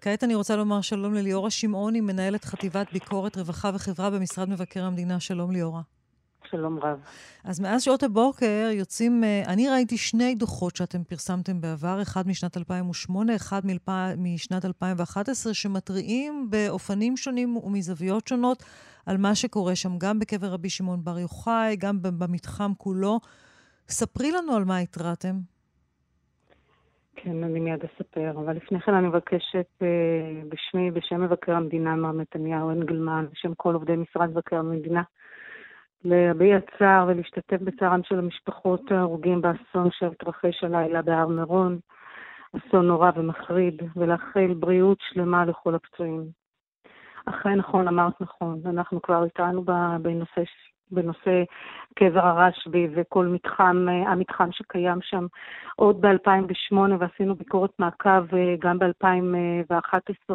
כעת אני רוצה לומר שלום לליאורה שמעוני, מנהלת חטיבת ביקורת, רווחה וחברה במשרד מבקר המדינה. שלום ליאורה. שלום רב. אז מאז שעות הבוקר יוצאים, אה, אני ראיתי שני דוחות שאתם פרסמתם בעבר, אחד משנת 2008, אחד מלפ... משנת 2011, שמתריעים באופנים שונים ומזוויות שונות על מה שקורה שם, גם בקבר רבי שמעון בר יוחאי, גם במתחם כולו. ספרי לנו על מה התרעתם. כן, אני מיד אספר, אבל לפני כן אני מבקשת אה, בשמי, בשם מבקר המדינה, מר נתניהו אנגלמן, בשם כל עובדי משרד מבקר המדינה, להביע צער ולהשתתף בצערם של המשפחות ההרוגים באסון שהתרחש הלילה בהר מירון, אסון נורא ומחריד, ולאחל בריאות שלמה לכל הפצועים. אכן נכון, אמרת נכון, אנחנו כבר איתנו בנושא, בנושא קבר הרשב"י וכל מתחם, המתחם שקיים שם עוד ב-2008, ועשינו ביקורת מעקב אה, גם ב-2011.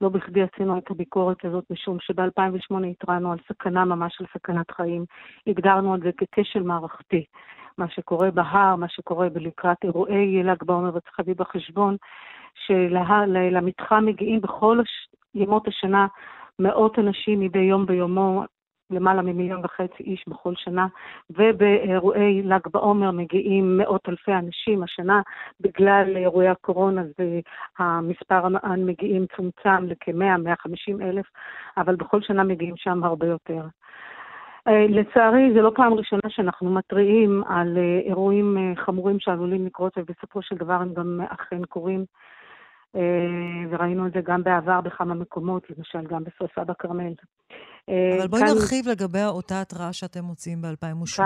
לא בכדי עשינו את הביקורת הזאת, משום שב-2008 התרענו על סכנה ממש, על סכנת חיים. הגדרנו את זה ככשל מערכתי. מה שקורה בהר, מה שקורה לקראת אירועי ל"ג בעומר, וצריך להביא בחשבון שלמתחם מגיעים בכל. ימות השנה מאות אנשים מדי יום ביומו, למעלה ממיליון וחצי איש בכל שנה, ובאירועי ל"ג בעומר מגיעים מאות אלפי אנשים. השנה, בגלל אירועי הקורונה, המספר המגיעים צומצם לכ-100-150 אלף, אבל בכל שנה מגיעים שם הרבה יותר. אה, לצערי, זו לא פעם ראשונה שאנחנו מתריעים על אה, אירועים אה, חמורים שעלולים לקרות, ובסופו של דבר הם גם אכן קורים. וראינו את זה גם בעבר בכמה מקומות, למשל גם בשרפה בכרמל. אה, אבל בואי כאן, נרחיב לגבי אותה התראה שאתם מוציאים ב-2008.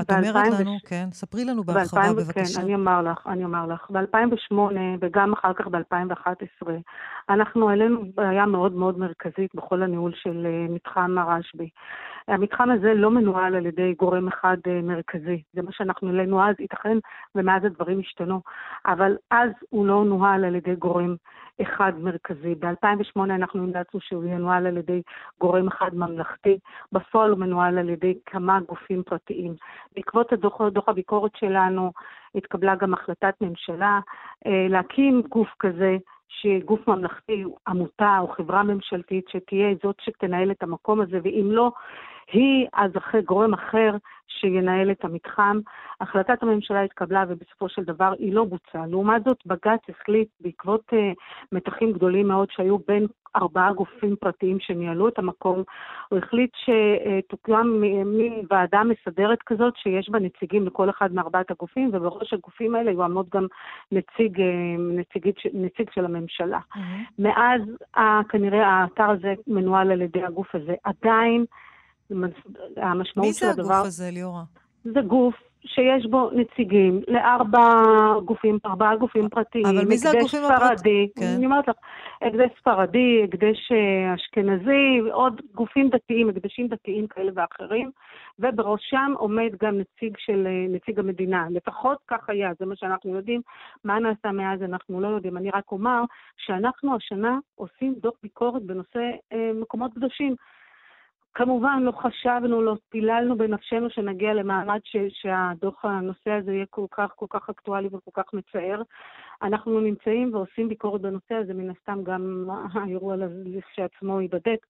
את אומרת לנו, כן, ספרי לנו בהרחבה בבקשה. כן, אני אומר לך, אני אומר לך. ב-2008 וגם אחר כך ב-2011, אנחנו העלינו בעיה מאוד מאוד מרכזית בכל הניהול של אה, מתחם הרשב"י. המתחם הזה לא מנוהל על ידי גורם אחד אה, מרכזי. זה מה שאנחנו העלינו אז, ייתכן ומאז הדברים השתנו, אבל אז הוא לא נוהל על ידי גורם אחד מרכזי. ב-2008 אנחנו המלצנו שהוא ינוהל על ידי גורם אחד ממלכתי, בפועל הוא מנוהל על ידי כמה גופים פרטיים. בעקבות הדוח, דוח הביקורת שלנו התקבלה גם החלטת ממשלה אה, להקים גוף כזה שגוף ממלכתי, עמותה או חברה ממשלתית שתהיה זאת שתנהל את המקום הזה, ואם לא, היא אז אחרי גורם אחר שינהל את המתחם. החלטת הממשלה התקבלה ובסופו של דבר היא לא בוצעה. לעומת זאת, בג"ץ החליט בעקבות uh, מתחים גדולים מאוד שהיו בין ארבעה גופים פרטיים שניהלו את המקום, הוא החליט שתוקם מין ועדה מסדרת כזאת שיש בה נציגים לכל אחד מארבעת הגופים, ובראש הגופים האלה יעמוד גם נציג, אה, נציג, נציג של הממשלה. Mm-hmm. מאז כנראה האתר הזה מנוהל על ידי הגוף הזה. עדיין המשמעות של הדבר... מי זה הגוף הזה, ליאורה? זה גוף שיש בו נציגים לארבע גופים, ארבעה גופים פרטיים. אבל מי זה הגופים הפרטיים? כן. אני אומרת לך, הקדש ספרדי, הקדש אה, אשכנזי, עוד גופים דתיים, הקדשים דתיים כאלה ואחרים, ובראשם עומד גם נציג של אה, נציג המדינה. לפחות כך היה, זה מה שאנחנו יודעים. מה נעשה מאז אנחנו לא יודעים. אני רק אומר שאנחנו השנה עושים דוח ביקורת בנושא אה, מקומות קדושים. כמובן, לא חשבנו, לא פיללנו בנפשנו שנגיע למעמד ש, שהדוח, הנושא הזה יהיה כל כך, כל כך אקטואלי וכל כך מצער. אנחנו נמצאים ועושים ביקורת בנושא הזה, מן הסתם גם האירוע לכשעצמו ייבדק.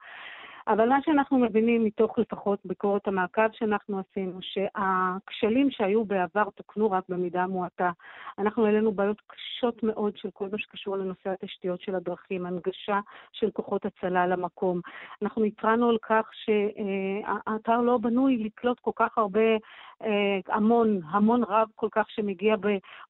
אבל מה שאנחנו מבינים מתוך לפחות ביקורת המעקב שאנחנו עשינו, שהכשלים שהיו בעבר תוקנו רק במידה מועטה. אנחנו העלינו בעיות קשות מאוד של כל מה שקשור לנושא התשתיות של הדרכים, הנגשה של כוחות הצלה למקום. אנחנו התרענו על כך שהאתר לא בנוי לקלוט כל כך הרבה אה, המון, המון רב כל כך שמגיע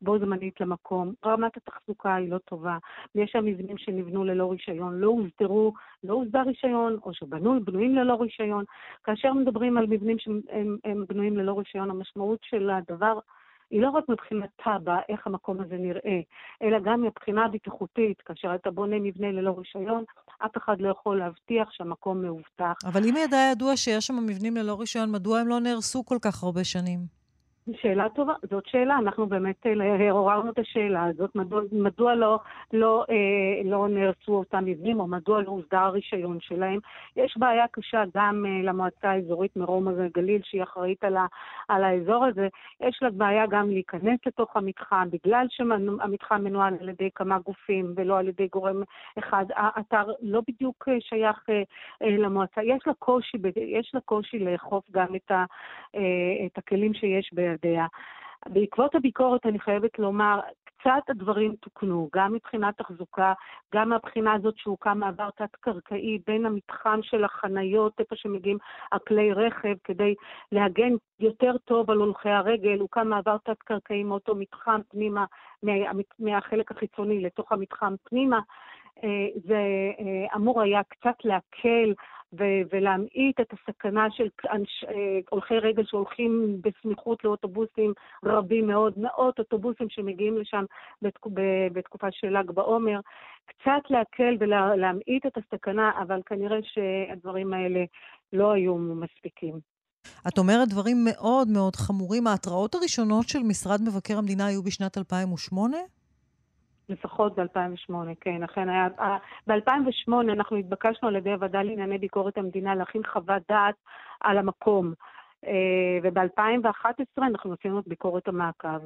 בו זמנית למקום. רמת התחזוקה היא לא טובה, ויש שם מבנים שנבנו ללא רישיון, לא הוסדרו, לא הוסדר רישיון, או שבנויים, בנויים ללא רישיון. כאשר מדברים על מבנים שהם בנויים ללא רישיון, המשמעות של הדבר היא לא רק מבחינת תב"ע, איך המקום הזה נראה, אלא גם מבחינה בטיחותית. כאשר אתה בונה מבנה ללא רישיון, אף אחד לא יכול להבטיח שהמקום מאובטח. אבל אם ידע ידוע שיש שם מבנים ללא רישיון, מדוע הם לא נהרסו כל כך הרבה שנים? שאלה טובה, זאת שאלה, אנחנו באמת אה, עוררנו את השאלה הזאת, מדוע, מדוע לא, לא, אה, לא נהרסו אותם מבנים, או מדוע לא הוסדר הרישיון שלהם. יש בעיה קשה גם אה, למועצה האזורית מרום הגליל, שהיא אחראית על, ה, על האזור הזה, יש לה בעיה גם להיכנס לתוך המתחם, בגלל שהמתחם מנוהל על ידי כמה גופים ולא על ידי גורם אחד. האתר לא בדיוק אה, שייך אה, אה, למועצה, יש לה קושי, יש לה קושי לאכוף גם את, ה, אה, את הכלים שיש ב... בידיה. בעקבות הביקורת אני חייבת לומר, קצת הדברים תוקנו, גם מבחינת תחזוקה, גם מהבחינה הזאת שהוקם מעבר תת-קרקעי בין המתחם של החניות, איפה שמגיעים הכלי רכב, כדי להגן יותר טוב על הולכי הרגל, הוקם מעבר תת-קרקעי מאותו מתחם פנימה, מה, מהחלק החיצוני לתוך המתחם פנימה. אה, זה אה, אמור היה קצת להקל ולהמעיט את הסכנה של אה, הולכי רגל שהולכים בסמיכות לאוטובוסים רבים מאוד, מאות אוטובוסים שמגיעים לשם בתק, בתקופה של ל"ג בעומר. קצת להקל ולהמעיט את הסכנה, אבל כנראה שהדברים האלה לא היו מספיקים. את אומרת דברים מאוד מאוד חמורים. ההתראות הראשונות של משרד מבקר המדינה היו בשנת 2008? לפחות ב-2008, כן, אכן היה. ב-2008 אנחנו התבקשנו על ידי הוועדה לענייני ביקורת המדינה להכין חוות דעת על המקום, אה, וב-2011 אנחנו עשינו את ביקורת המעקב.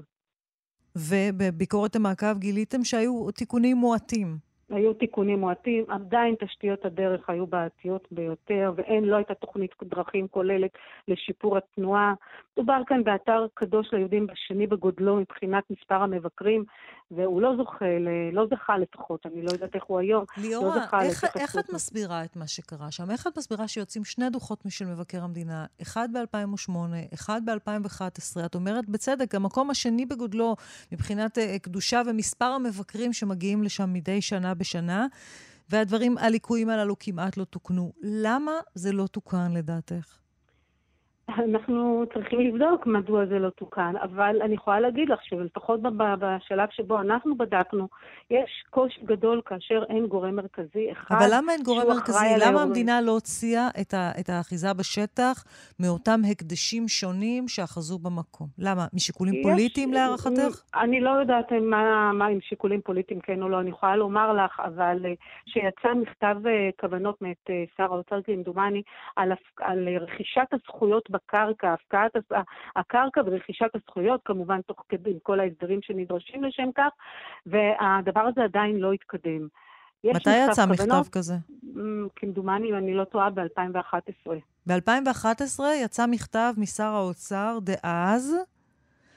ובביקורת המעקב גיליתם שהיו תיקונים מועטים. היו תיקונים מועטים, עדיין תשתיות הדרך היו בעייתיות ביותר, ואין, לא הייתה תוכנית דרכים כוללת לשיפור התנועה. מדובר כאן באתר קדוש ליהודים בשני בגודלו מבחינת מספר המבקרים, והוא לא זוכה, לא זכה לפחות, אני לא יודעת איך הוא היום. לא ליאורה, לא איך, איך את מסבירה את מה שקרה שם? איך את מסבירה שיוצאים שני דוחות משל מבקר המדינה, אחד ב-2008, אחד ב-2011? את אומרת בצדק, המקום השני בגודלו מבחינת uh, קדושה ומספר המבקרים שמגיעים לשם מדי שנה בשנה, והדברים, הליקויים הללו כמעט לא תוקנו. למה זה לא תוקן לדעתך? אנחנו צריכים לבדוק מדוע זה לא תוקן, אבל אני יכולה להגיד לך שלפחות בשלב שבו אנחנו בדקנו, יש קושי גדול כאשר אין גורם מרכזי אחד אבל למה אין גורם מרכזי? למה המדינה לא הוציאה את, את האחיזה בשטח מאותם הקדשים שונים שאחזו במקום? למה? משיקולים יש, פוליטיים להערכתך? אני לא יודעת מה, מה עם שיקולים פוליטיים כן או לא, אני יכולה לומר לך, אבל אה, שיצא מכתב אה, כוונות מאת אה, שר האוצר, כמדומני, על, על רכישת הזכויות בקרקע, הפקעת הקרקע ורכישת הזכויות, כמובן תוך כדי עם כל ההסדרים שנדרשים לשם כך, והדבר הזה עדיין לא התקדם. מתי יצא מכתב כוונות, כזה? כמדומני, אם אני לא טועה, ב-2011. ב-2011 יצא מכתב משר האוצר דאז,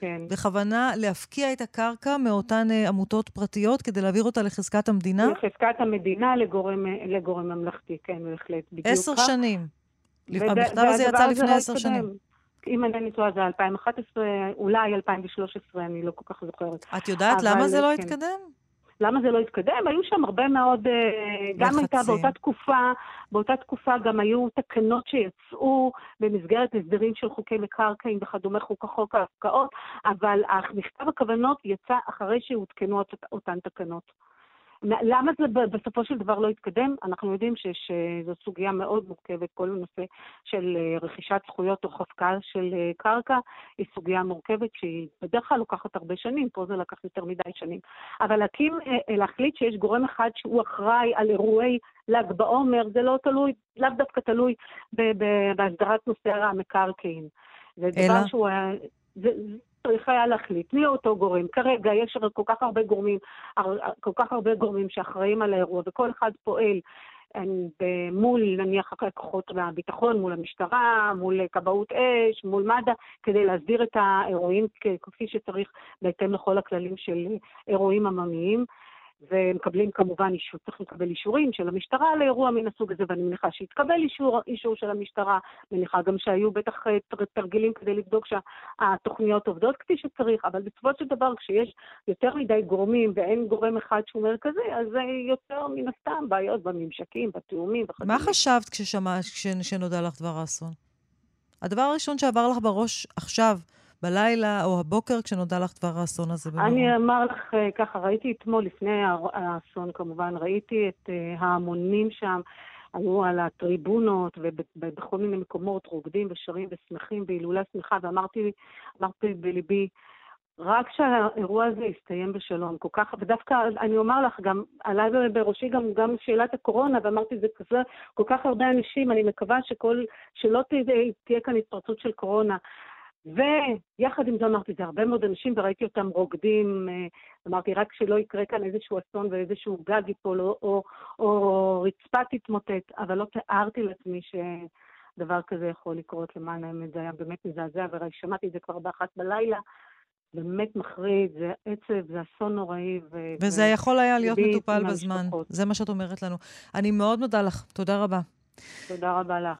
כן. בכוונה להפקיע את הקרקע מאותן uh, עמותות פרטיות כדי להעביר אותה לחזקת המדינה? לחזקת המדינה לגורם, לגורם ממלכתי, כן, בהחלט. בדיוק עשר שנים. המכתב הזה יצא לפני עשר שנים. אם אני טועה זה 2011, אולי 2013, אני לא כל כך זוכרת. את יודעת למה זה לא כן. התקדם? למה זה לא התקדם? היו שם הרבה מאוד, אה, גם הייתה באותה תקופה, באותה תקופה גם היו תקנות שיצאו במסגרת הסדרים של חוקי מקרקעין וכדומה, חוק החוק ההפקעות, אבל מכתב הכוונות יצא אחרי שהותקנו אותן תקנות. למה זה בסופו של דבר לא התקדם? אנחנו יודעים שזו סוגיה מאוד מורכבת, כל הנושא של אה, רכישת זכויות או חפקה של אה, קרקע היא סוגיה מורכבת שהיא בדרך כלל לוקחת הרבה שנים, פה זה לקח יותר מדי שנים. אבל להקים, אה, להחליט שיש גורם אחד שהוא אחראי על אירועי ל"ג בעומר, זה לא תלוי, לאו דווקא תלוי בהסדרת נושא המקרקעין. זה דבר שהוא. זה, צריך היה להחליט מי אותו גורם. כרגע יש כל כך הרבה גורמים, כל כך הרבה גורמים שאחראים על האירוע, וכל אחד פועל מול נניח כוחות הביטחון, מול המשטרה, מול כבאות אש, מול מד"א, כדי להסדיר את האירועים כפי שצריך בהתאם לכל הכללים של אירועים עממיים. ומקבלים כמובן אישור, צריך לקבל אישורים של המשטרה לאירוע מן הסוג הזה, ואני מניחה שהתקבל אישור, אישור של המשטרה, מניחה גם שהיו בטח אה, תרגילים כדי לבדוק שהתוכניות עובדות כפי שצריך, אבל בסופו של דבר כשיש יותר מדי גורמים ואין גורם אחד שהוא מרכזי, אז זה יותר מן הסתם בעיות בממשקים, בתיאומים וכדומה. מה חשבת כששמעת, כשנודע לך דבר האסון? הדבר הראשון שעבר לך בראש עכשיו, בלילה או הבוקר כשנודע לך דבר האסון הזה במירון? אני אומר לך ככה, ראיתי אתמול, לפני האסון כמובן, ראיתי את ההמונים שם. היו על הטריבונות ובכל מיני מקומות רוקדים ושרים ושמחים בהילולה שמחה, ואמרתי בליבי, רק שהאירוע הזה יסתיים בשלום, כל כך, ודווקא אני אומר לך, גם עלה בראשי גם, גם שאלת הקורונה, ואמרתי, זה כזה, כל כך הרבה אנשים, אני מקווה שכל, שלא תהיה, תהיה כאן התפרצות של קורונה. ויחד עם זה אמרתי, זה הרבה מאוד אנשים, וראיתי אותם רוקדים, אה, אמרתי, רק שלא יקרה כאן איזשהו אסון ואיזשהו גג ייפול, או, או, או רצפה תתמוטט, אבל לא תיארתי לעצמי שדבר כזה יכול לקרות למען האמת, זה היה באמת מזעזע, ושמעתי את זה כבר באחת בלילה, באמת מחריד, זה עצב, זה אסון נוראי. ו- וזה ו- יכול היה להיות מטופל בזמן. זה מה שאת אומרת לנו. אני מאוד מודה לך, תודה רבה. תודה רבה לך.